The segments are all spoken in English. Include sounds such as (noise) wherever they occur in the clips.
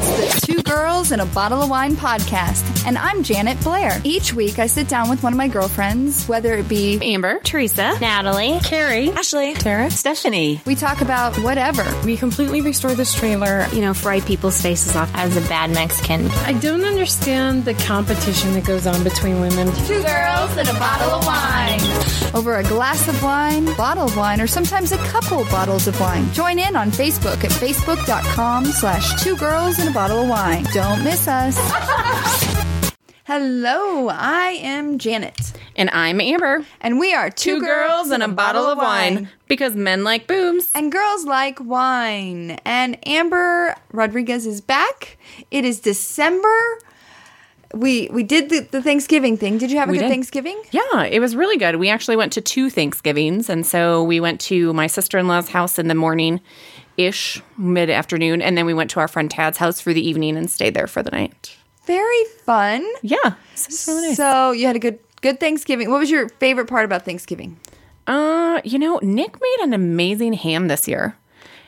It's the Girls and a Bottle of Wine podcast, and I'm Janet Blair. Each week, I sit down with one of my girlfriends, whether it be Amber, Teresa, Natalie, Carrie, Ashley, Tara, Stephanie. we talk about whatever. We completely restore this trailer. You know, fry people's faces off as a bad Mexican. I don't understand the competition that goes on between women. Two girls and a bottle of wine. Over a glass of wine, bottle of wine, or sometimes a couple bottles of wine. Join in on Facebook at facebook.com slash two girls and a bottle of wine. Don't miss us. (laughs) Hello, I am Janet. And I'm Amber. And we are two, Two girls and a bottle of wine. Because men like boobs. And girls like wine. And Amber Rodriguez is back. It is December. We we did the, the Thanksgiving thing. Did you have a We good did. Thanksgiving? Yeah, it was really good. We actually went to two Thanksgivings. And so we went to my sister in law's house in the morning ish, mid afternoon. And then we went to our friend Tad's house for the evening and stayed there for the night. Very fun. Yeah. So really nice. So you had a good good Thanksgiving. What was your favorite part about Thanksgiving? Uh, you know, Nick made an amazing ham this year.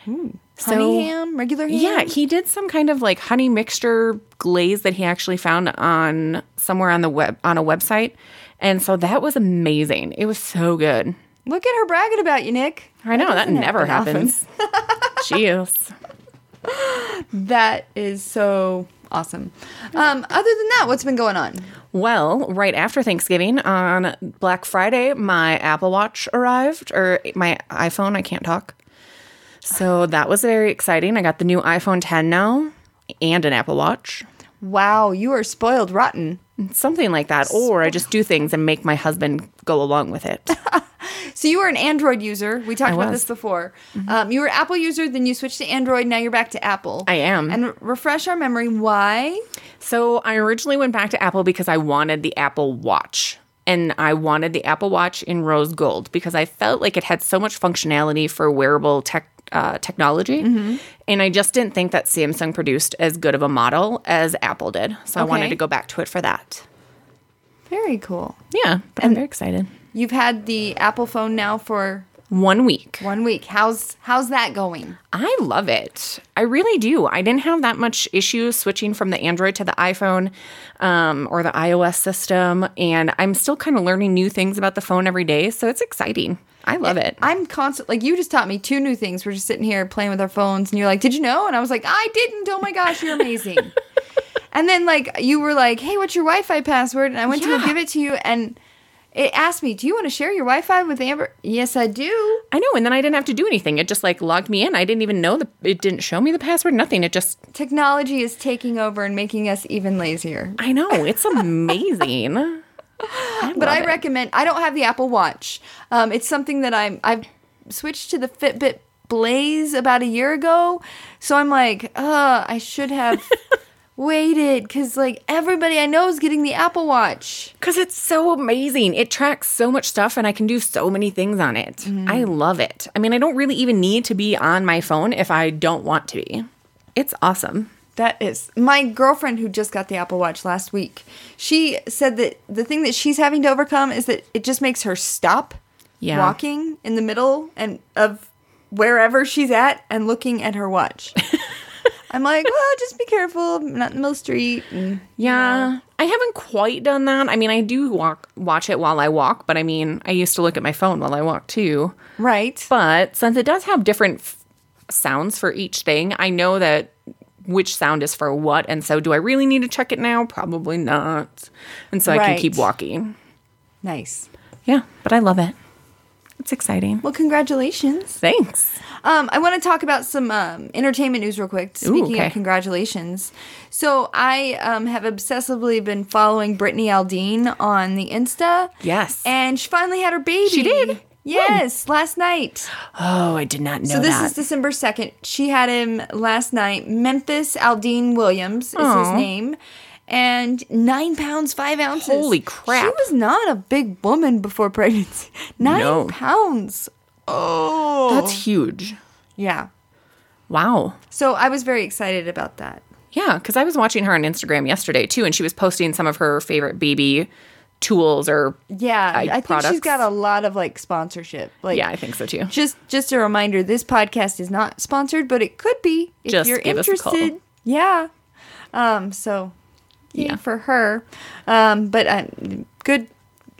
So- Honey ham, regular ham. Yeah, he did some kind of like honey mixture glaze that he actually found on somewhere on the web on a website. And so that was amazing. It was so good. Look at her bragging about you, Nick. I know that doesn't never happens. (laughs) Jeez. That is so awesome. Um, other than that, what's been going on? Well, right after Thanksgiving on Black Friday, my Apple Watch arrived or my iPhone, I can't talk. So that was very exciting. I got the new iPhone 10 now and an Apple Watch. Wow, you are spoiled rotten. Something like that. Or I just do things and make my husband go along with it. (laughs) So you were an Android user. We talked I about was. this before. Um, you were Apple user, then you switched to Android. Now you're back to Apple. I am. And refresh our memory. Why? So I originally went back to Apple because I wanted the Apple Watch. And I wanted the Apple Watch in rose gold because I felt like it had so much functionality for wearable tech uh, technology. And I just didn't think that Samsung produced as good of a model as Apple did. So I wanted to go back to it for that. Very cool. Yeah, but I'm very excited. You've had the Apple phone now for One week. one week. How's how's that going? I love it. I really do. I didn't have that much issues switching from the Android to the iPhone um, or the iOS system. And I'm still kind of learning new things about the phone every day. So it's exciting. I love it. I'm constant. Like you just taught me two new things. We're just sitting here playing with our phones, and you're like, "Did you know?" And I was like, "I didn't." Oh my gosh, you're amazing. (laughs) and then like you were like, "Hey, what's your Wi-Fi password?" And I went to go give it to you, and it asked me, "Do you want to share your Wi-Fi with Amber?" Yes, I do. I know. And then I didn't have to do anything. It just like logged me in. I didn't even know the, it didn't show me the password, nothing. It just, Technology is taking over and making us even lazier. I know. It's amazing. (laughs) I But I it. recommend. I don't have the Apple Watch. Um, it's something that I'm. I've switched to the Fitbit Blaze about a year ago, so I'm like, uh, I should have (laughs) waited because like everybody I know is getting the Apple Watch. Because it's so amazing. It tracks so much stuff and I can do so many things on it. Mm-hmm. I love it. I mean, I don't really even need to be on my phone if I don't want to be. It's awesome. That is my girlfriend who just got the Apple Watch last week. She said that the thing that she's having to overcome is that it just makes her stop Yeah. walking in the middle and of wherever she's at and looking at her watch. (laughs) I'm like, well, just be careful, not in the middle of the street. And, Yeah. I haven't quite done that. I mean, I do walk watch it while I walk, but I mean, I used to look at my phone while I walk too. right. But since it does have different f- sounds for each thing, I know that which sound is for what. And so, do I really need to check it now? Probably not. And so I can keep walking. Nice. Yeah, but I love it. It's exciting. Well, congratulations. Thanks. Um, I want to talk about some um, entertainment news real quick. Speaking okay. of congratulations, so I um, have obsessively been following Brittany Aldean on the Insta. Yes. and she finally had her baby. She did? Yes, last night. Oh, I did not know So this that. is December second. She had him last night. Memphis Aldean Williams is his name, and nine pounds five ounces. Holy crap. She was not a big woman before pregnancy. (laughs) Nine No. pounds. Oh, That's huge. yeah. Wow. So I was very excited about that. Yeah, because I was watching her on Instagram yesterday too, and she was posting some of her favorite baby tools or Yeah, I think she's got a lot of like sponsorship. Like, yeah, I think so too. just just a reminder: this podcast is not sponsored, but it could be if Just you're give us a call. interested. Yeah, Um, so yeah, for her. Um, but uh, good.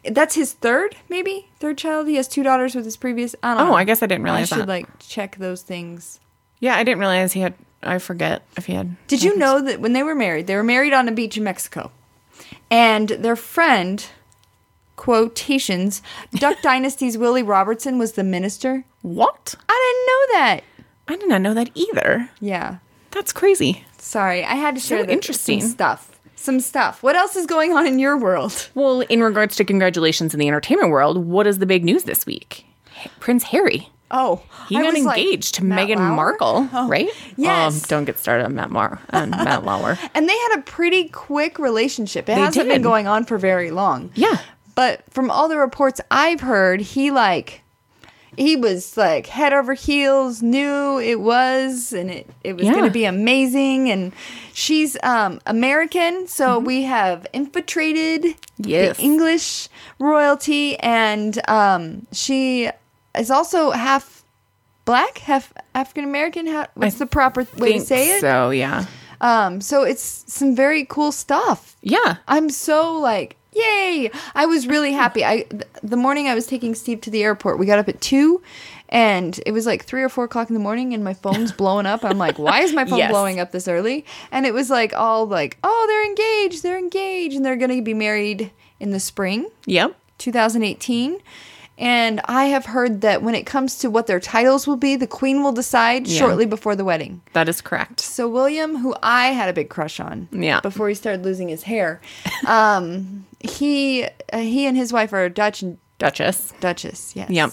That's his third, maybe third child. He has two daughters with his previous. I don't Oh, know. I guess I didn't realize I should that. like check those things. yeah, I didn't realize he had. I forget if he had. Did you know that when they were married, they were married on a beach in Mexico, and their friend, quotations, Duck (laughs) Dynasty's Willie Robertson was the minister. What? I didn't know that. I did not know that either. Yeah, That's crazy. sorry, I had to share the- interesting. stuff. Some stuff. What else is going on in your world? Well, in regards to congratulations in the entertainment world, what is the big news this week? Prince Harry. Oh, He I got was like, engaged to Matt Meghan Lauer? Markle, Oh, right? yes. Um, don't get started on Matt Mar on (laughs) Matt Lauer. And they had a pretty quick relationship. It They hasn't been going on for very long. Yeah. But from all the reports I've heard, he like he was like head over heels, knew it was and it, it was Yeah. gonna be amazing. And she's um American, so we have infiltrated Mm-hmm. Yes. the English royalty and um she is also half black, half African American. What's the proper way to say it? So yeah, Um, so it's some very cool stuff. yeah. I'm so like, yay! I was really happy. I th- the morning I was taking Steve to the airport, we got up at two, and it was like three or four o'clock in the morning, and my phone's (laughs) blowing up. I'm like, why is my phone Yes. blowing up this early? And it was like all like, oh, they're engaged, they're engaged, and they're gonna be married in the spring. Yep. 2018. And I have heard that when it comes to what their titles will be, the queen will decide Yeah. shortly before the wedding. That is correct. So William, who I had a big crush on, Yeah. before he started losing his hair, um, (laughs) he uh, he and his wife are Dutch and Duchess. Duchess. Yes. Yep.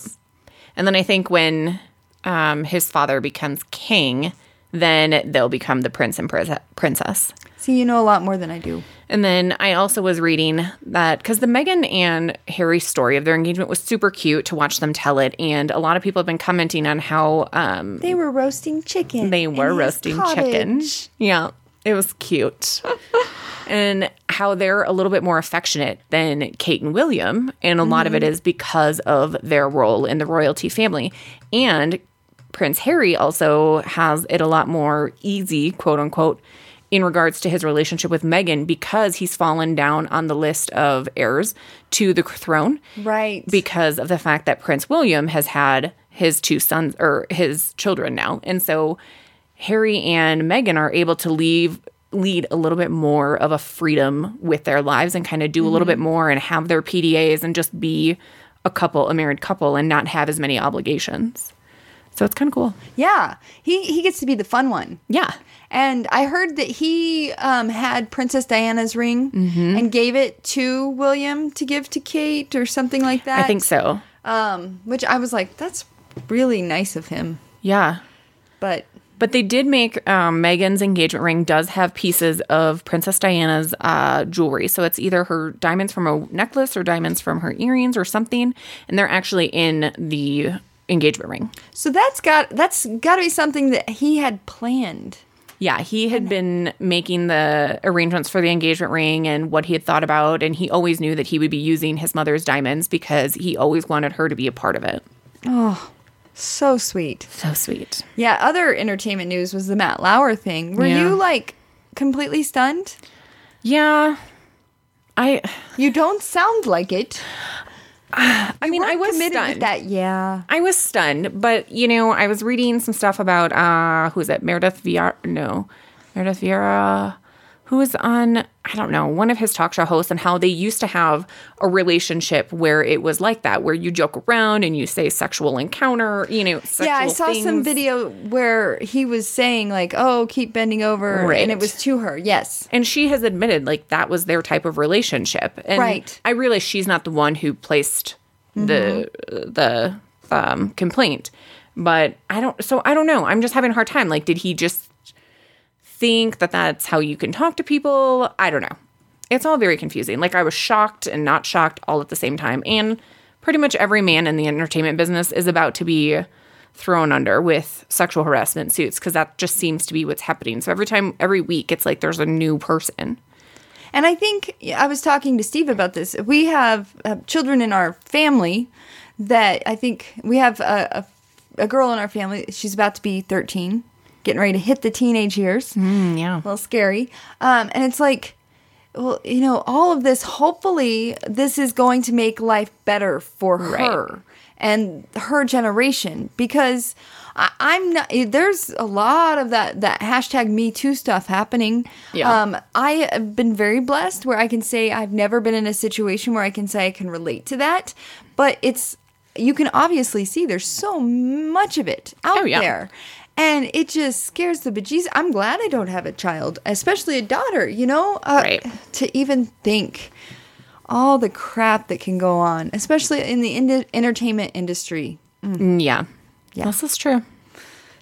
And then I think when um, his father becomes king, then they'll become the prince and prin- princess. See, you know a lot more than I do. And then I also was reading that because the Meghan and Harry story of their engagement was super cute to watch them tell it. And a lot of people have been commenting on how um, They were roasting chicken. they were roasting chicken. Yeah, it was cute. (laughs) and how they're a little bit more affectionate than Kate and William. And a lot of it is because of their role in the royalty family. And Prince Harry also has it a lot more easy, quote unquote, in regards to his relationship with Meghan because he's fallen down on the list of heirs to the throne Right. because of the fact that Prince William has had his two sons or his children now. And so Harry and Meghan are able to leave lead a little bit more of a freedom with their lives and kind of do a little mm-hmm. bit more and have their PDAs and just be a couple, a married couple and not have as many obligations. So it's kind of cool. yeah. He he gets to be the fun one. Yeah. And I heard that he um, had Princess Diana's ring Mm-hmm. and gave it to William to give to Kate or something like that. I think so. Um, which I was like, that's really nice of him. Yeah. But But they did make um, Meghan's engagement ring does have pieces of Princess Diana's uh, jewelry. So it's either her diamonds from a necklace or diamonds from her earrings or something, and they're actually in the engagement ring. so that's got that's got to be something that he had planned. Yeah, he had been making the arrangements for the engagement ring and what he had thought about, and he always knew that he would be using his mother's diamonds because he always wanted her to be a part of it. Oh, so sweet. So sweet. Yeah, other entertainment news was the Matt Lauer thing. Were Yeah. you like completely stunned? Yeah. I You don't sound like it. I mean, I was stunned. that. Yeah. I was stunned, but you know, I was reading some stuff about uh who is it? Meredith Vieira no. Meredith Vieira who was on I don't know, one of his talk show hosts and how they used to have a relationship where it was like that, where you joke around and you say sexual encounter, you know, sexual yeah, I saw some video where he was saying like, "Oh, keep bending over," Right. and it was to her. Yes. And she has admitted like that was their type of relationship. And Right. I realize she's not the one who placed the the um, complaint, but I don't. So I don't know. I'm just having a hard time. Like, did he just think that that's how you can talk to people? I don't know. It's all very confusing. Like I was shocked and not shocked all at the same time. And pretty much every man in the entertainment business is about to be thrown under with sexual harassment suits because that just seems to be what's happening. So every time, every week, it's like there's a new person. And I think I was talking to Steve about this. We have uh, children in our family that I think we have a, a, a girl in our family. She's about to be 13. Getting ready to hit the teenage years. Mm, yeah. A little scary. Um, and it's like, well, you know, all of this, hopefully, this is going to make life better for Right. her and her generation because I, I'm not, there's a lot of that, that hashtag Me Too stuff happening. Yeah. Um, I have been very blessed where I can say I've never been in a situation where I can say I can relate to that, but it's, you can obviously see there's so much of it out Oh, yeah. there. And it just scares the bejesus. I'm glad I don't have a child, especially a daughter, you know? Uh, Right. To even think all the crap that can go on, especially in the ind- entertainment industry. Mm, yeah. Yeah. This is true.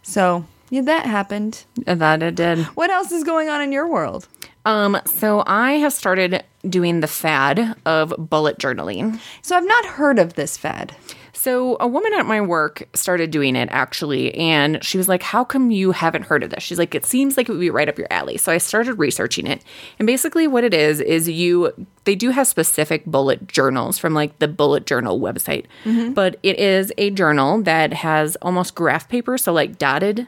So, yeah, that happened. That it did. What else is going on in your world? Um, so I have started doing the fad of bullet journaling. So, I've not heard of this fad. So a woman at my work started doing it actually, and she was like, "How come you haven't heard of this?" She's like, "It seems like it would be right up your alley." So I started researching it, and basically what it is is you they do have specific bullet journals from like the bullet journal website, mm-hmm. but it is a journal that has almost graph paper, so like dotted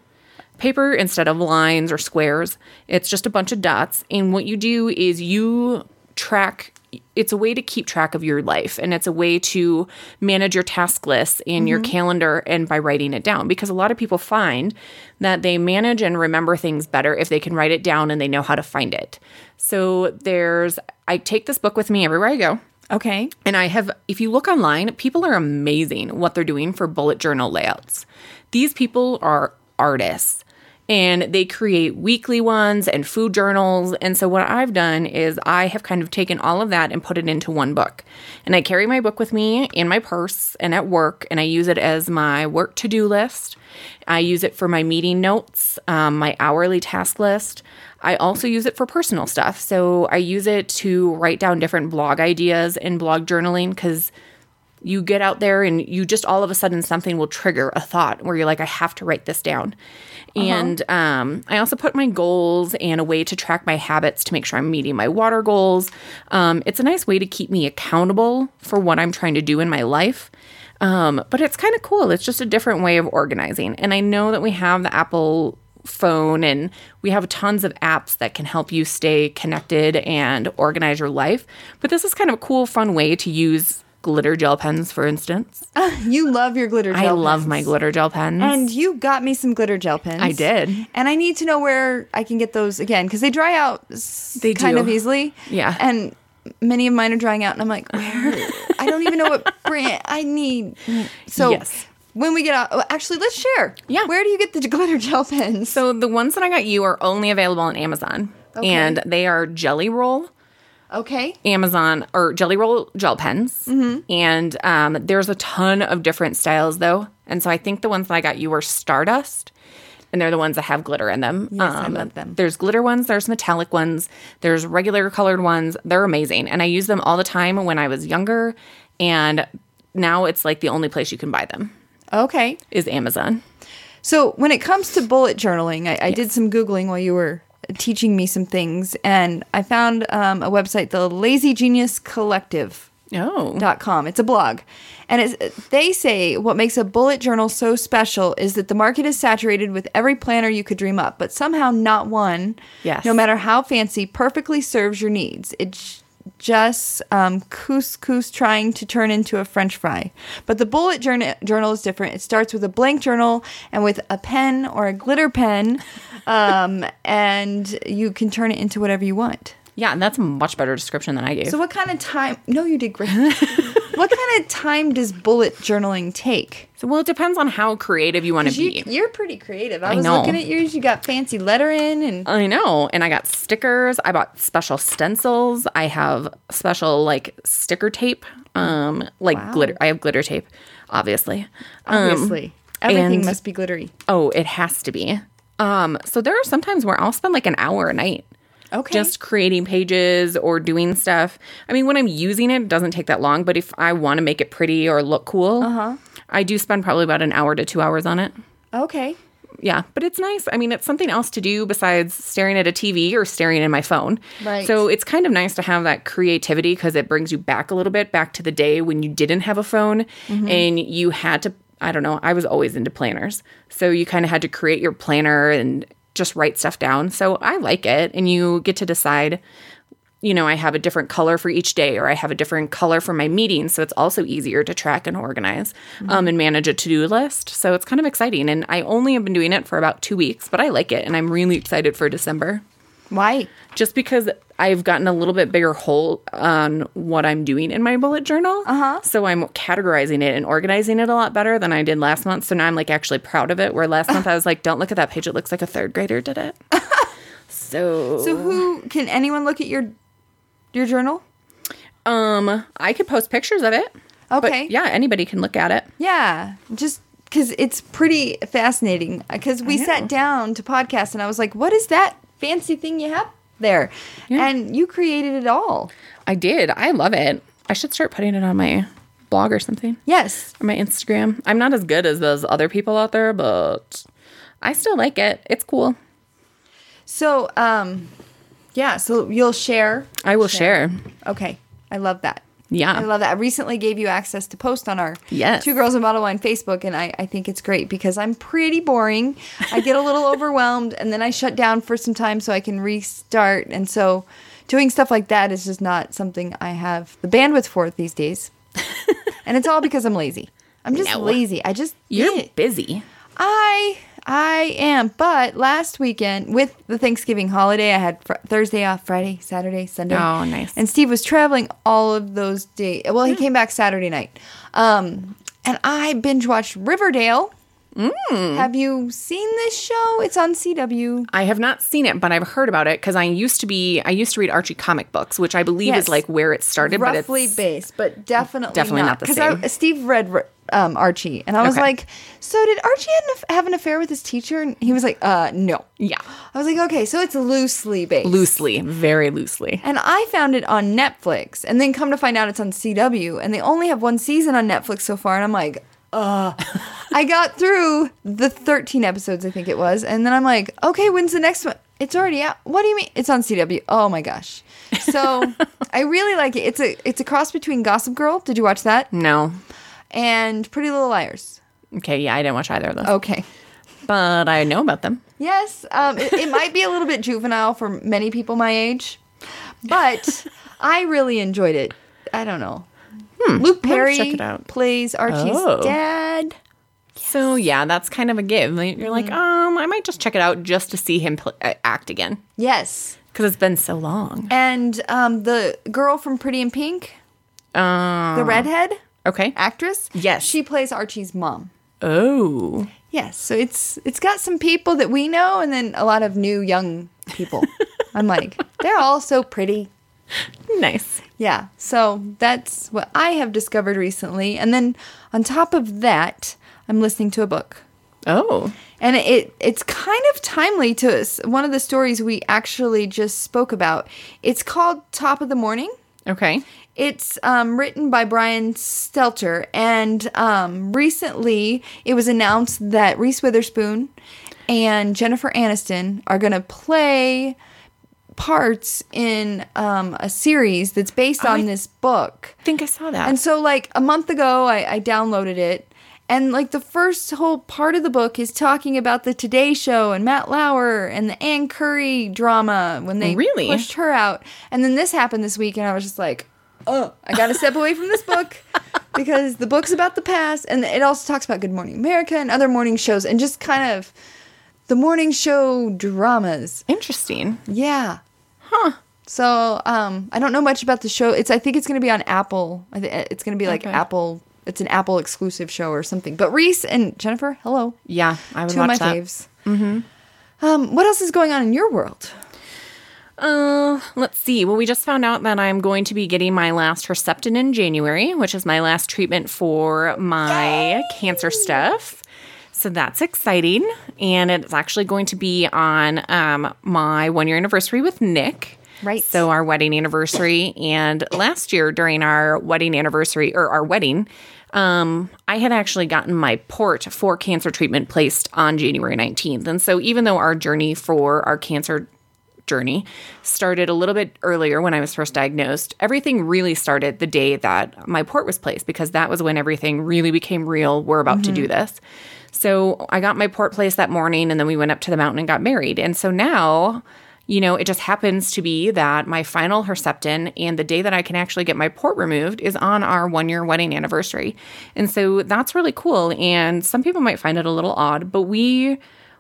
paper instead of lines or squares. It's just a bunch of dots. And what you do is you track it's a way to keep track of your life and it's a way to manage your task lists in your mm-hmm. calendar and by writing it down because a lot of people find that they manage and remember things better if they can write it down and they know how to find it. So there's I take this book with me everywhere I go. Okay. And I have, if you look online, people are amazing what they're doing for bullet journal layouts. These people are artists and they create weekly ones and food journals. And so, what I've done is I have kind of taken all of that and put it into one book. And I carry my book with me in my purse and at work, and I use it as my work to do list. I use it for my meeting notes, um, my hourly task list. I also use it for personal stuff. So I use it to write down different blog ideas and blog journaling because you get out there and you just all of a sudden something will trigger a thought where you're like, I have to write this down. And um, I also put my goals and a way to track my habits to make sure I'm meeting my water goals. Um, it's a nice way to keep me accountable for what I'm trying to do in my life. Um, but it's kind of cool. It's just a different way of organizing. And I know that we have the Apple phone and we have tons of apps that can help you stay connected and organize your life. But this is kind of a cool, fun way to use glitter gel pens, for instance. (laughs) You love your glitter gel I love my glitter gel pens. And you got me some glitter gel pens. I did. And I need to know where I can get those again because they dry out They kind do. of easily. Yeah. And many of mine are drying out, and I'm like, where? I don't even know what (laughs) brand I need. So Yes. when we get out, oh, actually, let's share. Yeah. Where do you get the (laughs) glitter gel pens? so the ones that I got you are only available on Amazon. Okay. And they are Gelly Roll okay. Amazon or Gelly Roll gel pens. Mm-hmm. And um, there's a ton of different styles though. And so I think the ones that I got you were Stardust. And they're the ones that have glitter in them. Um, Yes, I love them. There's glitter ones, there's metallic ones, there's regular colored ones. They're amazing. And I use them all the time when I was younger. And now it's like the only place you can buy them Okay. is Amazon. So when it comes to bullet journaling, I, I did some googling while you were teaching me some things, and I found um, a website, the Lazy Genius Collective. Oh. dot com. It's a blog. And it's, they say what makes a bullet journal so special is that the market is saturated with every planner you could dream up, but somehow not one, Yes. no matter how fancy, perfectly serves your needs. It's just um, couscous trying to turn into a french fry. But the bullet journal, journal is different. It starts with a blank journal and with a pen or a glitter pen, (laughs) um, and you can turn it into whatever you want. Yeah, and that's a much better description than I gave. So what kind of time? No, you did great. (laughs) what kind of time does bullet journaling take? So, well, it depends on how creative you want to You, be. you're pretty creative. I, I was know. looking at yours. You got fancy lettering and I know. And I got stickers. I bought special stencils. I have special like sticker tape. Um, like Wow. glitter. I have glitter tape, obviously. Um, obviously everything and- must be glittery. oh, it has to be. Um, so there are some times where I'll spend like an hour a night Okay. just creating pages or doing stuff. I mean, when I'm using it, it doesn't take that long, but if I want to make it pretty or look cool, uh-huh. I do spend probably about an hour to two hours on it. okay. Yeah, but it's nice. I mean, it's something else to do besides staring at a TV or staring at my phone. Right. So it's kind of nice to have that creativity because it brings you back a little bit, back to the day when you didn't have a phone Mm-hmm. and you had to I don't know, I was always into planners. So you kind of had to create your planner and just write stuff down. So I like it. And you get to decide, you know, I have a different color for each day or I have a different color for my meetings. So it's also easier to track and organize um, and manage a to do list. So it's kind of exciting. And I only have been doing it for about two weeks, but I like it. And I'm really excited for December Why? just because I've gotten a little bit bigger hold on what I'm doing in my bullet journal. Uh-huh. So I'm categorizing it and organizing it a lot better than I did last month. So now I'm like actually proud of it. Where last month I was like, don't look at that page. It looks like a third grader did it. (laughs) so, So who can anyone look at your your journal? um, I could post pictures of it. But Okay. yeah, anybody can look at it. Yeah, just because it's pretty fascinating. Because we sat down to podcast, and I was like, "What is that fancy thing you have there?" And you created it all. I did. I love it. I should start putting it on my blog or something. Yes. or my Instagram. I'm not as good as those other people out there, but I still like it. It's cool. So, um, yeah. So you'll share. I will share. Okay, I love that. Yeah. I love that. I recently gave you access to post on our Yes. Two Girls and Bottle Wine Facebook, and I, I think it's great because I'm pretty boring. I get a little (laughs) overwhelmed, and then I shut down for some time so I can restart. And so doing stuff like that is just not something I have the bandwidth for these days. (laughs) and it's all because I'm lazy. I'm just No. lazy. I just You're busy. I I am, but last weekend with the Thanksgiving holiday, I had fr- Thursday off, Friday, Saturday, Sunday. Oh, nice. And Steve was traveling all of those days. Well, he came back Saturday night, um, and I binge watched Riverdale. Mm. Have you seen this show? It's on CW. I have not seen it, but I've heard about it because I used to be I used to read Archie comic books, which I believe Yes. is like where it started. Roughly but it's, based, but definitely Definitely not, not the same. I, Steve read um, Archie, and I was Okay. like, "So did Archie have an, have an affair with his teacher?" And he was like, "Uh, no." yeah, I was like, "Okay, so it's loosely based." loosely, very loosely. And I found it on Netflix, and then come to find out it's on CW, and they only have one season on Netflix so far. And I'm like, uh, I got through the 13 episodes, I think it was, and then I'm like, okay, when's the next one? It's already out. What do you mean? It's on CW. Oh my gosh. So (laughs) I really like it. It's a it's a cross between Gossip Girl. Did you watch that? No, And Pretty Little Liars. okay, yeah, I didn't watch either of those, Okay. but I know about them. Yes, um, it, it might be a little bit juvenile for many people my age, but (laughs) I really enjoyed it. I don't know. Luke Hmm. Check Perry it out. plays Archie's Oh. dad. So yeah, that's kind of a give. You're Mm-hmm. like, um, I might just check it out just to see him uh, act again Yes, because it's been so long. and um, the girl from Pretty in Pink, Um, the redhead okay. actress. Yes. she plays Archie's mom. Oh, Yes, so it's it's got some people that we know, and then a lot of new young people. (laughs) I'm like, they're all so pretty. nice. Yeah, so that's what I have discovered recently. And then on top of that, I'm listening to a book. Oh, And it it's kind of timely to us. One of the stories we actually just spoke about. It's called Top of the Morning. okay. It's um, written by Brian Stelter, and um, recently it was announced that Reese Witherspoon and Jennifer Aniston are going to play parts in um, a series that's based on I- this book. I think I saw that. And so, like a month ago, I, I downloaded it, and like the first whole part of the book is talking about the Today Show and Matt Lauer and the Ann Curry drama when they Really? pushed her out. And then this happened this week, and I was just like, oh, I got to step away from this book (laughs) because the book's about the past, and it also talks about Good Morning America and other morning shows, and just kind of the morning show dramas. Interesting. Yeah. Huh. So, um, I don't know much about the show. It's I think it's going to be on Apple. I thi- it's going to be like Okay. Apple. It's an Apple exclusive show or something. But Reese and Jennifer, hello, Yeah, I would two of my that. faves. Mm-hmm. Um, what else is going on in your world? Uh, let's see. Well, we just found out that I'm going to be getting my last Herceptin in January, which is my last treatment for my cancer stuff. So that's exciting. And it's actually going to be on um, my one year anniversary with Nick. Right. So our wedding anniversary. And last year during our wedding anniversary or our wedding, um, I had actually gotten my port for cancer treatment placed on January 19th. And so even though our journey for our cancer journey started a little bit earlier when I was first diagnosed. Everything really started the day that my port was placed because that was when everything really became real. We're about to do mm-hmm. this. So I got my port placed that morning and then we went up to the mountain and got married. And so now, you know, it just happens to be that my final Herceptin and the day that I can actually get my port removed is on our one year wedding anniversary. And so that's really cool. And some people might find it a little odd, but we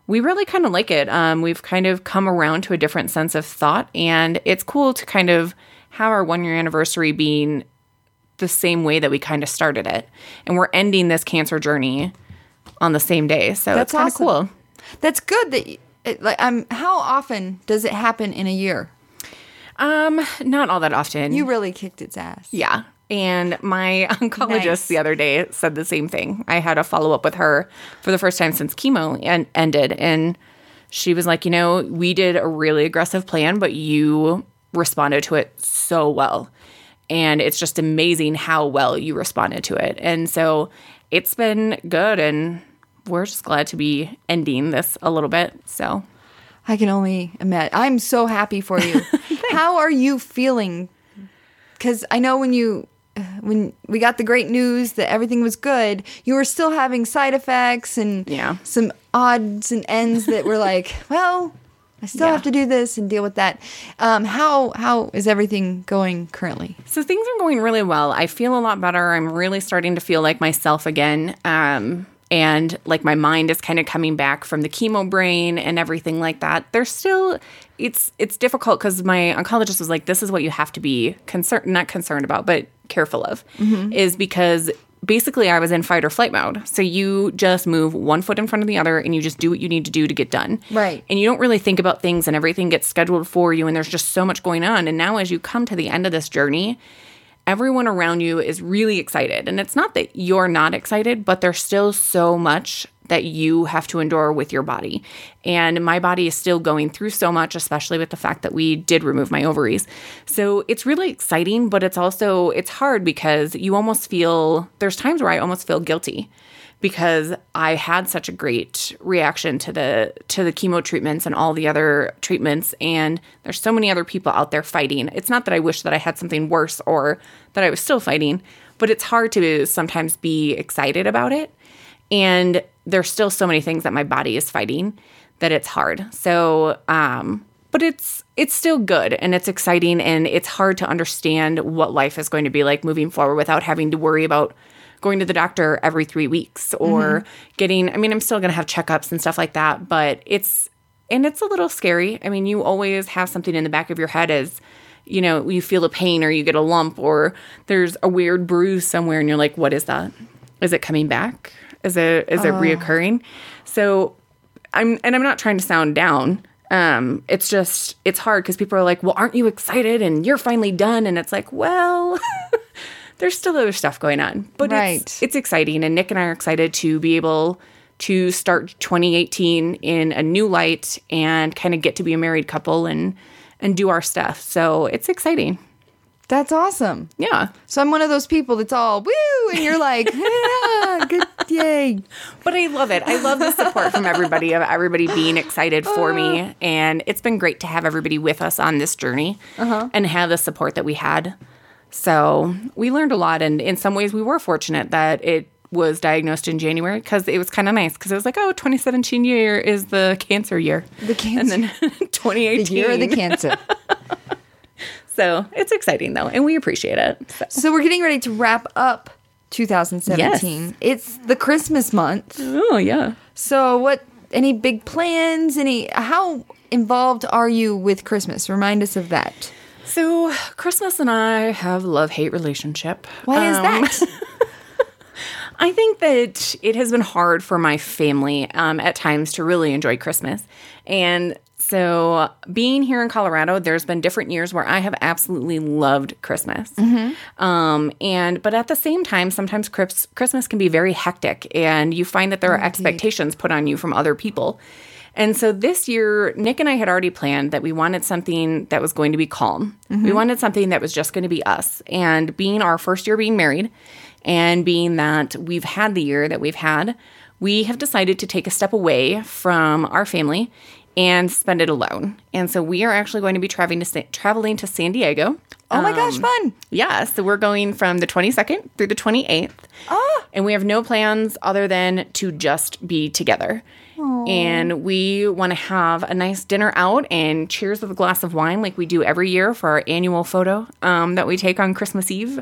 we really kind of like it. Um, we've kind of come around to a different sense of thought, and it's cool to kind of have our one year anniversary being the same way that we kind of started it. And we're ending this cancer journey on the same day. So That's it's kind of awesome. cool. That's good that it, like um how often does it happen in a year? Um, not all that often. You really kicked its ass. Yeah. And my (laughs) oncologist Nice. the other day said the same thing. I had a follow up with her for the first time since chemo en- ended. And she was like, you know, we did a really aggressive plan, but you responded to it so well. And it's just amazing how well you responded to it. And so it's been good. And we're just glad to be ending this a little bit. So I can only imagine. I'm so happy for you. (laughs) How are you feeling? Because I know when you when we got the great news that everything was good, you were still having side effects and Yeah. some odds and ends that were like, (laughs) well, I still Yeah. have to do this and deal with that. Um, how how is everything going currently? So things are going really well. I feel a lot better. I'm really starting to feel like myself again. Um, and like my mind is kind of coming back from the chemo brain and everything like that. There's still it's it's difficult because my oncologist was like, this is what you have to be concerned not concerned about, but careful of, mm-hmm. is because basically I was in fight or flight mode. So you just move one foot in front of the other and you just do what you need to do to get done. Right. And you don't really think about things and everything gets scheduled for you and there's just so much going on. And now as you come to the end of this journey, everyone around you is really excited. And it's not that you're not excited, but there's still so much that you have to endure with your body. And my body is still going through so much, especially with the fact that we did remove my ovaries. So it's really exciting, but it's also it's hard because you almost feel there's times where I almost feel guilty because I had such a great reaction to the to the chemo treatments and all the other treatments and there's so many other people out there fighting. It's not that I wish that I had something worse or that I was still fighting, but it's hard to sometimes be excited about it. And there's still so many things that my body is fighting that it's hard. So, um but it's it's still good and it's exciting and it's hard to understand what life is going to be like moving forward without having to worry about going to the doctor every 3 weeks or getting I mean I'm still going to have checkups and stuff like that, but it's and it's a little scary. I mean, you always have something in the back of your head as you know, you feel a pain or you get a lump or there's a weird bruise somewhere and you're like, what is that? Is it coming back? Is it is it reoccurring? So I'm and I'm not trying to sound down. Um, it's just it's hard because people are like, well, aren't you excited? And you're finally done. And it's like, well, (laughs) there's still other stuff going on, but Right. it's it's exciting. And Nick and I are excited to be able to start 2018 in a new light and kind of get to be a married couple and and do our stuff. So it's exciting. That's awesome. Yeah. So I'm one of those people that's all woo, and you're like, (laughs) yeah, good, yay. But I love it. I love the support from everybody of everybody being excited for me, uh-huh. and it's been great to have everybody with us on this journey uh-huh. and have the support that we had. So we learned a lot, and in some ways, we were fortunate that it was diagnosed in January because it was kind of nice because it was like, oh, 2017 year is the cancer year, The cancer. and then (laughs) the 2018 year of the cancer. So it's exciting though, and we appreciate it. So. So we're getting ready to wrap up 2017. Yes. It's the Christmas month. Oh yeah. So what any big plans? Any how involved are you with Christmas? Remind us of that. So Christmas and I have love hate relationship. Why is Um, that? (laughs) I think that it has been hard for my family um, at times to really enjoy Christmas. And so, being here in Colorado, there's been different years where I have absolutely loved Christmas. Um, and but at the same time, sometimes Christmas can be very hectic, and you find that there are expectations put on you from other people. And so this year, Nick and I had already planned that we wanted something that was going to be calm. We wanted something that was just going to be us. And being our first year being married, and being that we've had the year that we've had, we have decided to take a step away from our family and spend it alone. And so we are actually going to be traveling to Sa- traveling to San Diego. Oh my gosh, fun. Yeah, so we're going from the 22nd through the 28th. Ah. And we have no plans other than to just be together. And we want to have a nice dinner out and cheers with a glass of wine like we do every year for our annual photo um, that we take on Christmas Eve.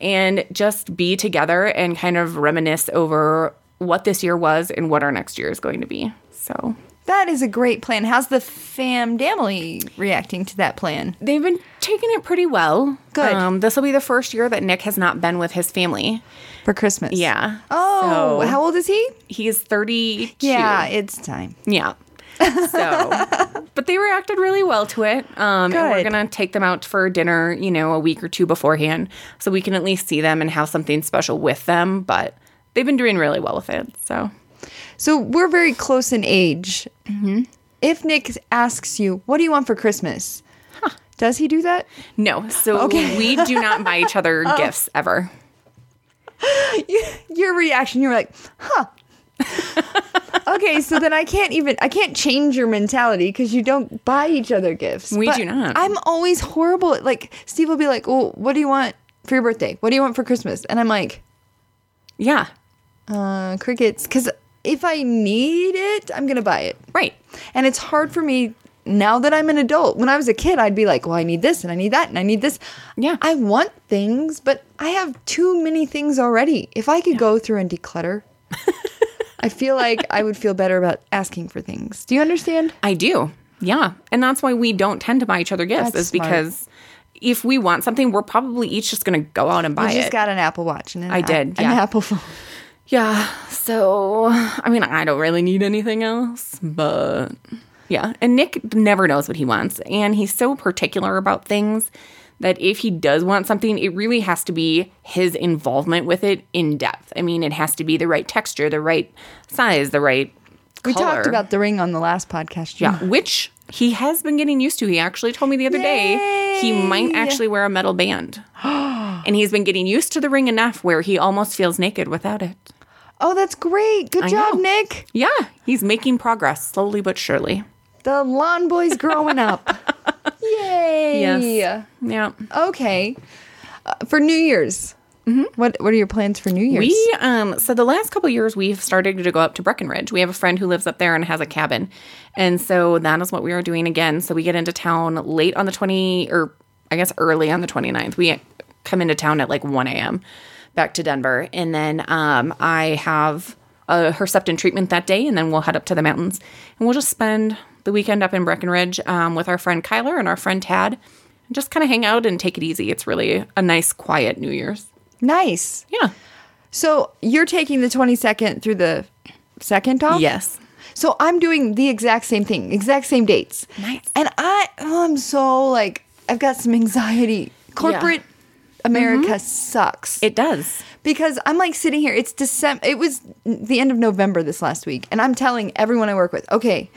And just be together and kind of reminisce over what this year was and what our next year is going to be. So That is a great plan. How's the fam family reacting to that plan? they've been taking it pretty well. Good. Um, this will be the first year that Nick has not been with his family. For Christmas. Yeah. Oh, So- how old is he? He's 32. Yeah, it's time. Yeah. So, (laughs) but they reacted really well to it. Um, and we're going to take them out for dinner, you know, a week or two beforehand so we can at least see them and have something special with them. But they've been doing really well with it. So, So we're very close in age. Mm-hmm. If Nick asks you, "What do you want for Christmas?" Does he do that? no. So okay. we do not buy each other (laughs) gifts ever. (laughs) Your reaction, you're like, "Huh." (laughs) okay, so then I can't even I can't change your mentality because you don't buy each other gifts. We But do not. I'm always horrible. at- Like Steve will be like, "Well, what do you want for your birthday? What do you want for Christmas?" And I'm like, Yeah. uh, crickets. Because if I need it, I'm gonna buy it. Right. And it's hard for me now that I'm an adult. When I was a kid, I'd be like, well, I need this and I need that and I need this. Yeah. I want things, but I have too many things already. If I could go through and declutter, I feel like I would feel better about asking for things. Do you understand? I do. Yeah. And that's why we don't tend to buy each other gifts, That's is smart. because if we want something, we're probably each just going to go out and buy it. I just it. got an Apple Watch and an I app- did, an yeah. Apple phone. Yeah. So, I mean, I don't really need anything else, but yeah. And Nick never knows what he wants. And he's so particular about things that if he does want something, it really has to be his involvement with it in depth. I mean, it has to be the right texture, the right size, the right We talked about the ring on the last podcast. Yeah, which he has been getting used to. He actually told me the other day he might actually wear a metal band. (gasps) and he's been getting used to the ring enough where he almost feels naked without it. Oh, that's great. Good I job, know. Nick. Yeah, he's making progress slowly but surely. The lawn boy's growing up. (laughs) Yay. Yes. Yeah. Okay. Uh, for New Year's, what what are your plans for New Year's? We um so the last couple years we've started to go up to Breckenridge. We have a friend who lives up there and has a cabin. And so that is what we are doing again. So we get into town late on the 20 or I guess early on the 29th. We come into town at like 1 a.m. back to Denver. And then um I have a Herceptin treatment that day and then we'll head up to the mountains and we'll just spend the weekend up in Breckenridge um, with our friend Kyler and our friend Tad and just kind of hang out and take it easy. It's really a nice quiet New Year's. Nice. Yeah. So you're taking the 22nd through the second off. Yes. So I'm doing the exact same thing, exact same dates. Nice. And I, oh, I'm so like, I've got some anxiety. Corporate America mm-hmm. sucks. It does. because I'm like sitting here. It's December. It was the end of November this last week, and I'm telling everyone I work with, okay,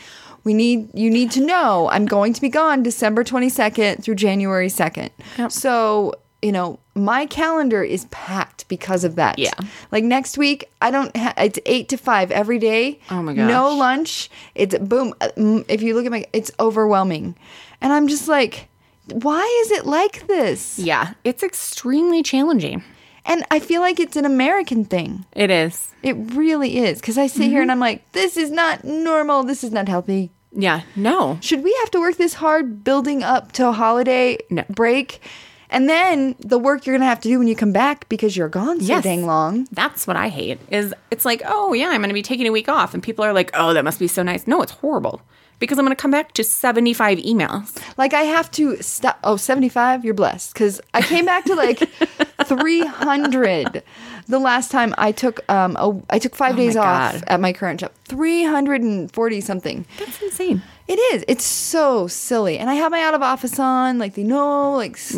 we need you need to know I'm going to be gone December 22nd through January 2nd. Yep. So you know my calendar is packed because of that. Yeah. Like next week, I don't. Ha- it's eight to five every day. Oh my gosh. No lunch. It's boom. uh, If you look at my, it's overwhelming, and I'm just like, why is it like this? Yeah, it's extremely challenging. And I feel like it's an American thing. It is. It really is. Because I sit Mm-hmm. here and I'm like, this is not normal. This is not healthy. Yeah, no. Should we have to work this hard building up to a holiday No. break? And then the work you're going to have to do when you come back because you're gone so Yes. dang long. That's what I hate. Is it's like, oh yeah, I'm going to be taking a week off, and people are like, oh, that must be so nice. No, it's horrible because I'm going to come back to 75 emails. Like I have to stop. Oh, 75, you're blessed. Because I came back to like (laughs) 300 the last time I took, um, a, I took five days off God. at my current job. 340 something. That's insane. It is. It's so silly. And I have my out of office on. Like they know. Like s-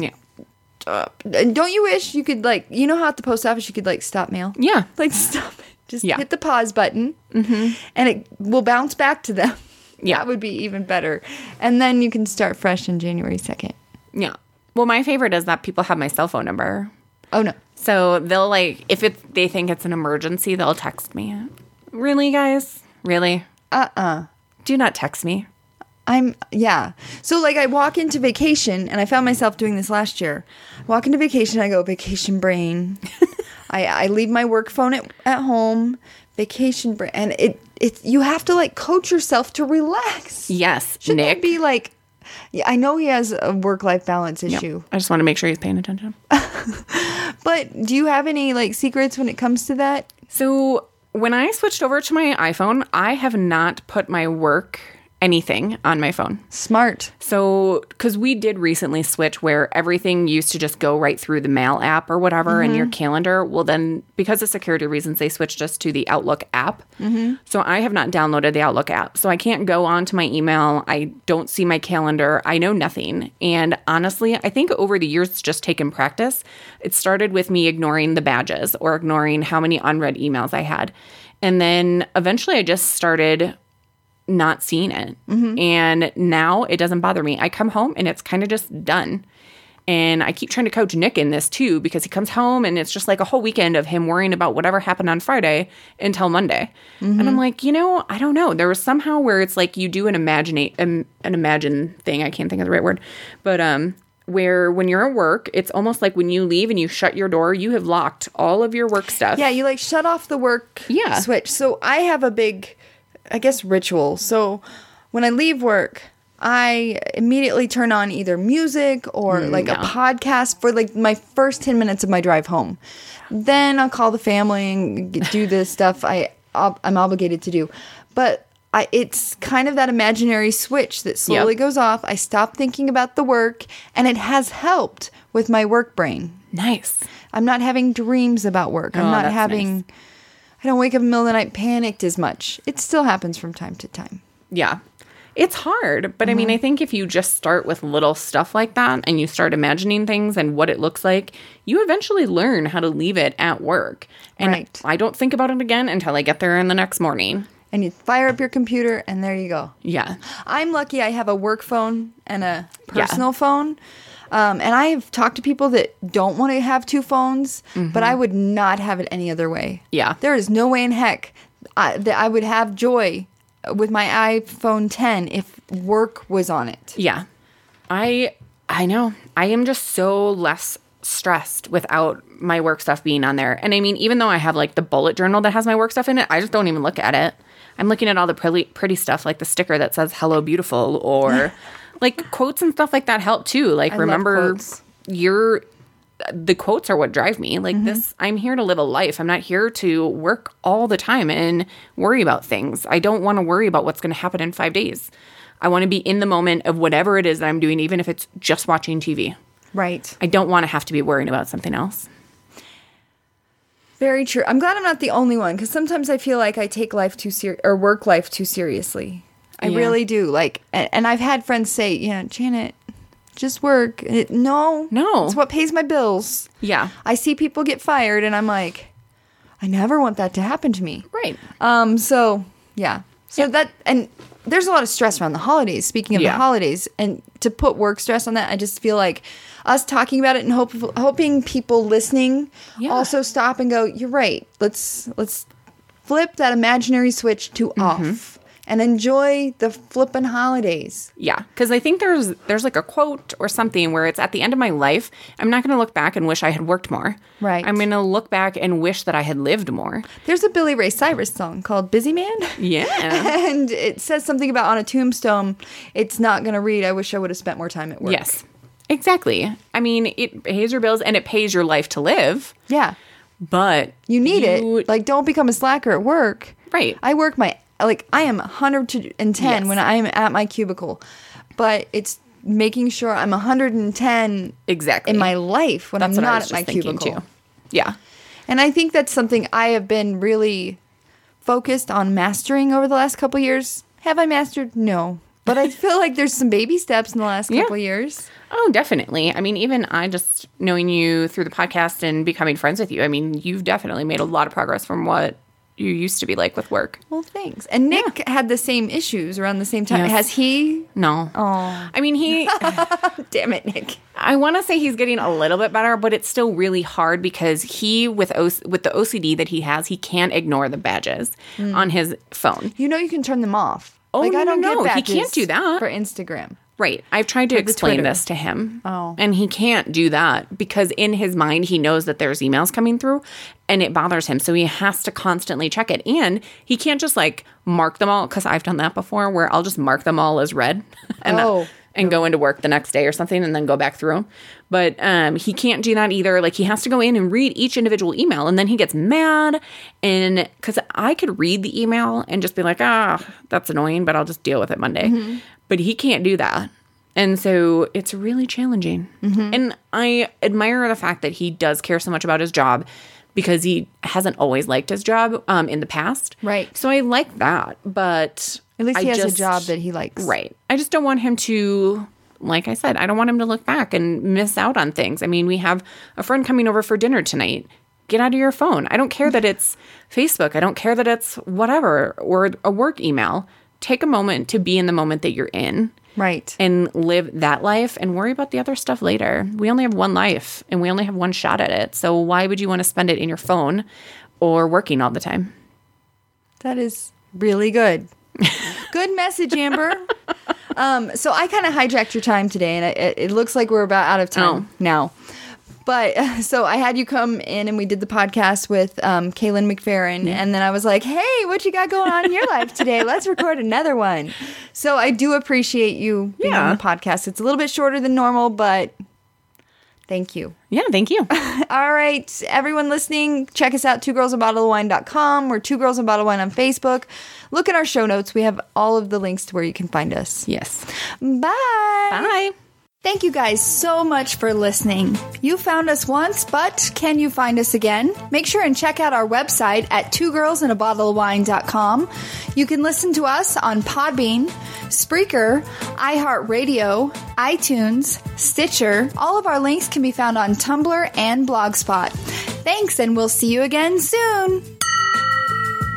And don't you wish you could like you know how at the post office you could like stop mail? Yeah. (laughs) Like stop it. Just Yeah. hit the pause button, and it will bounce back to them. (laughs) Yeah. that would be even better. And then you can start fresh in January second. Yeah. Well, my favorite is that people have my cell phone number. Oh no. So they'll like if it they think it's an emergency, they'll text me. Really, guys? Really? Uh uh Do not text me. I'm yeah. So like I walk into vacation and I found myself doing this last year. Walk into vacation, I go vacation brain. (laughs) I I leave my work phone at, at home. Vacation brain, and it it you have to like coach yourself to relax. Yes, Should Nick. be like? Yeah, I know he has a work life balance Yep. issue, I just want to make sure he's paying attention. (laughs) but do you have any like secrets when it comes to that? So when I switched over to my iPhone, I have not put my work anything on my phone. Smart. So, because we did recently switch where everything used to just go right through the mail app or whatever in your mm-hmm. calendar. Well, then, because of security reasons, they switched us to the Outlook app. Mm-hmm. So, I have not downloaded the Outlook app. So, I can't go onto my email. I don't see my calendar. I know nothing. And honestly, I think over the years, it's just taken practice. It started with me ignoring the badges or ignoring how many unread emails I had. And then eventually, I just started not seeing it. And now it doesn't bother me. I come home and it's kind of just done. And I keep trying to coach Nick in this too because he comes home and it's just like a whole weekend of him worrying about whatever happened on Friday until Monday. And I'm like, you know, I don't know. There was somehow where it's like you do an imagine um, an imagine thing. I can't think of the right word, but um, where when you're at work, it's almost like when you leave and you shut your door, you have locked all of your work stuff. Yeah, you like shut off the work Yeah. switch. So I have a big, I guess, ritual. So when I leave work, I immediately turn on either music or mm, like a podcast for like my first 10 minutes of my drive home. Then I'll call the family and do the (laughs) stuff I, ob- I'm obligated to do. But I, it's kind of that imaginary switch that slowly Yep. goes off. I stop thinking about the work, and it has helped with my work brain. nice. I'm not having dreams about work. I'm Oh, not that's having. nice. I don't wake up in the middle of the night panicked as much. It still happens from time to time. Yeah. It's hard, but I mean, Mm-hmm. I think if you just start with little stuff like that and you start imagining things and what it looks like, you eventually learn how to leave it at work. And Right. I don't think about it again until I get there in the next morning. And you fire up your computer, and there you go. Yeah. I'm lucky I have a work phone and a personal phone. Um, and I have talked to people that don't want to have two phones, but I would not have it any other way. Mm-hmm. Yeah. There is no way in heck I, that I would have joy with my iPhone 10 if work was on it. Yeah. I I know. I am just so less stressed without my work stuff being on there. And I mean, even though I have like the bullet journal that has my work stuff in it, I just don't even look at it. I'm looking at all the pretty pretty stuff like the sticker that says hello beautiful or (laughs) like quotes and stuff like that help too. Like love remember your the quotes are what drive me. Like mm-hmm. this, I'm here to live a life. I'm not here to work all the time and worry about things. I don't want to worry about what's going to happen in five days. I want to be in the moment of whatever it is that I'm doing, even if it's just watching TV. Right. I don't want to have to be worrying about something else. Very true. I'm glad I'm not the only one because sometimes I feel like I take life too ser- or work life too seriously. I Yeah. really do. Like, and, and I've had friends say, "Yeah, Janet, just work." It, no, No. it's what pays my bills. Yeah. I see people get fired, and I'm like, I never want that to happen to me. Right. Um. So yeah. So that and there's a lot of stress around the holidays. Speaking of Yeah. the holidays, and to put work stress on that, I just feel like us talking about it and hope, hoping people listening Yeah. also stop and go. You're right. Let's let's flip that imaginary switch to Mm-hmm. off and enjoy the flippin' holidays. Yeah, because I think there's there's like a quote or something where it's at the end of my life, I'm not going to look back and wish I had worked more. Right. I'm going to look back and wish that I had lived more. There's a Billy Ray Cyrus song called "Busy Man." Yeah. (laughs) And it says something about on a tombstone, it's not going to read, I wish I would have spent more time at work. yes. Exactly. I mean, it pays your bills and it pays your life to live, Yeah. but You need you- it. Like, don't become a slacker at work. Right. I work my, like, I am 110 Yes. when I am at my cubicle, but it's making sure I'm 110 exactly in my life when That's I'm not at my cubicle. too. Yeah. And I think that's something I have been really focused on mastering over the last couple years. Have I mastered? No. But I feel like there's some baby steps in the last Yeah. couple years. Oh, definitely. I mean, even I just knowing you through the podcast and becoming friends with you, I mean, you've definitely made a lot of progress from what you used to be like with work. Well, thanks. And Nick had the same issues around the same time. Yes. Has he? No. Oh, I mean, he (laughs) damn it, Nick. I want to say he's getting a little bit better, but it's still really hard because he with O- with the OCD that he has, he can't ignore the badges Mm. on his phone. You know you can turn them off. Oh, like no, I don't no, no. get He can't do that. for Instagram. Right. I've tried to explain Twitter. this to him. Oh. And he can't do that because in his mind, he knows that there's emails coming through and it bothers him. So he has to constantly check it. And he can't just like mark them all because I've done that before where I'll just mark them all as read (laughs) and, Oh. And go into work the next day or something and then go back through them. But um, he can't do that either. Like he has to go in and read each individual email and then he gets mad. And because I could read the email and just be like, ah, that's annoying, but I'll just deal with it Monday. But he can't do that. And so it's really challenging. And I admire the fact that he does care so much about his job because he hasn't always liked his job um, in the past. Right. So I like that. But At least he I has just- a job that he likes. Right. I just don't want him to, like I said, I don't want him to look back and miss out on things. I mean, we have a friend coming over for dinner tonight. Get out of your phone. I don't care that it's Facebook. I don't care that it's whatever or a work email. Take a moment to be in the moment that you're in Right. and live that life and worry about the other stuff later. We only have one life and we only have one shot at it. So why would you want to spend it in your phone or working all the time? That is really good. (laughs) good message, Amber. (laughs) um, so I kind of hijacked your time today, and it, it looks like we're about out of time Oh. now. But (laughs) so I had you come in, and we did the podcast with um, Kaylin McFerrin, and then I was like, "Hey, what you got going on in your life today? Let's record another one." So I do appreciate you being Yeah. on the podcast. It's a little bit shorter than normal, but thank you. Yeah, thank you. (laughs) All right, everyone listening, check us out, two girls a bottle of wine.com. We're two girls a bottle of wine on Facebook. Look at our show notes. We have all of the links to where you can find us. yes. Bye. Bye. Thank you guys so much for listening. You found us once, but can you find us again? Make sure and check out our website at twogirlsinabottleofwine.com. You can listen to us on Podbean, Spreaker, iHeartRadio, iTunes, Stitcher. All of our links can be found on Tumblr and Blogspot. Thanks, and we'll see you again soon.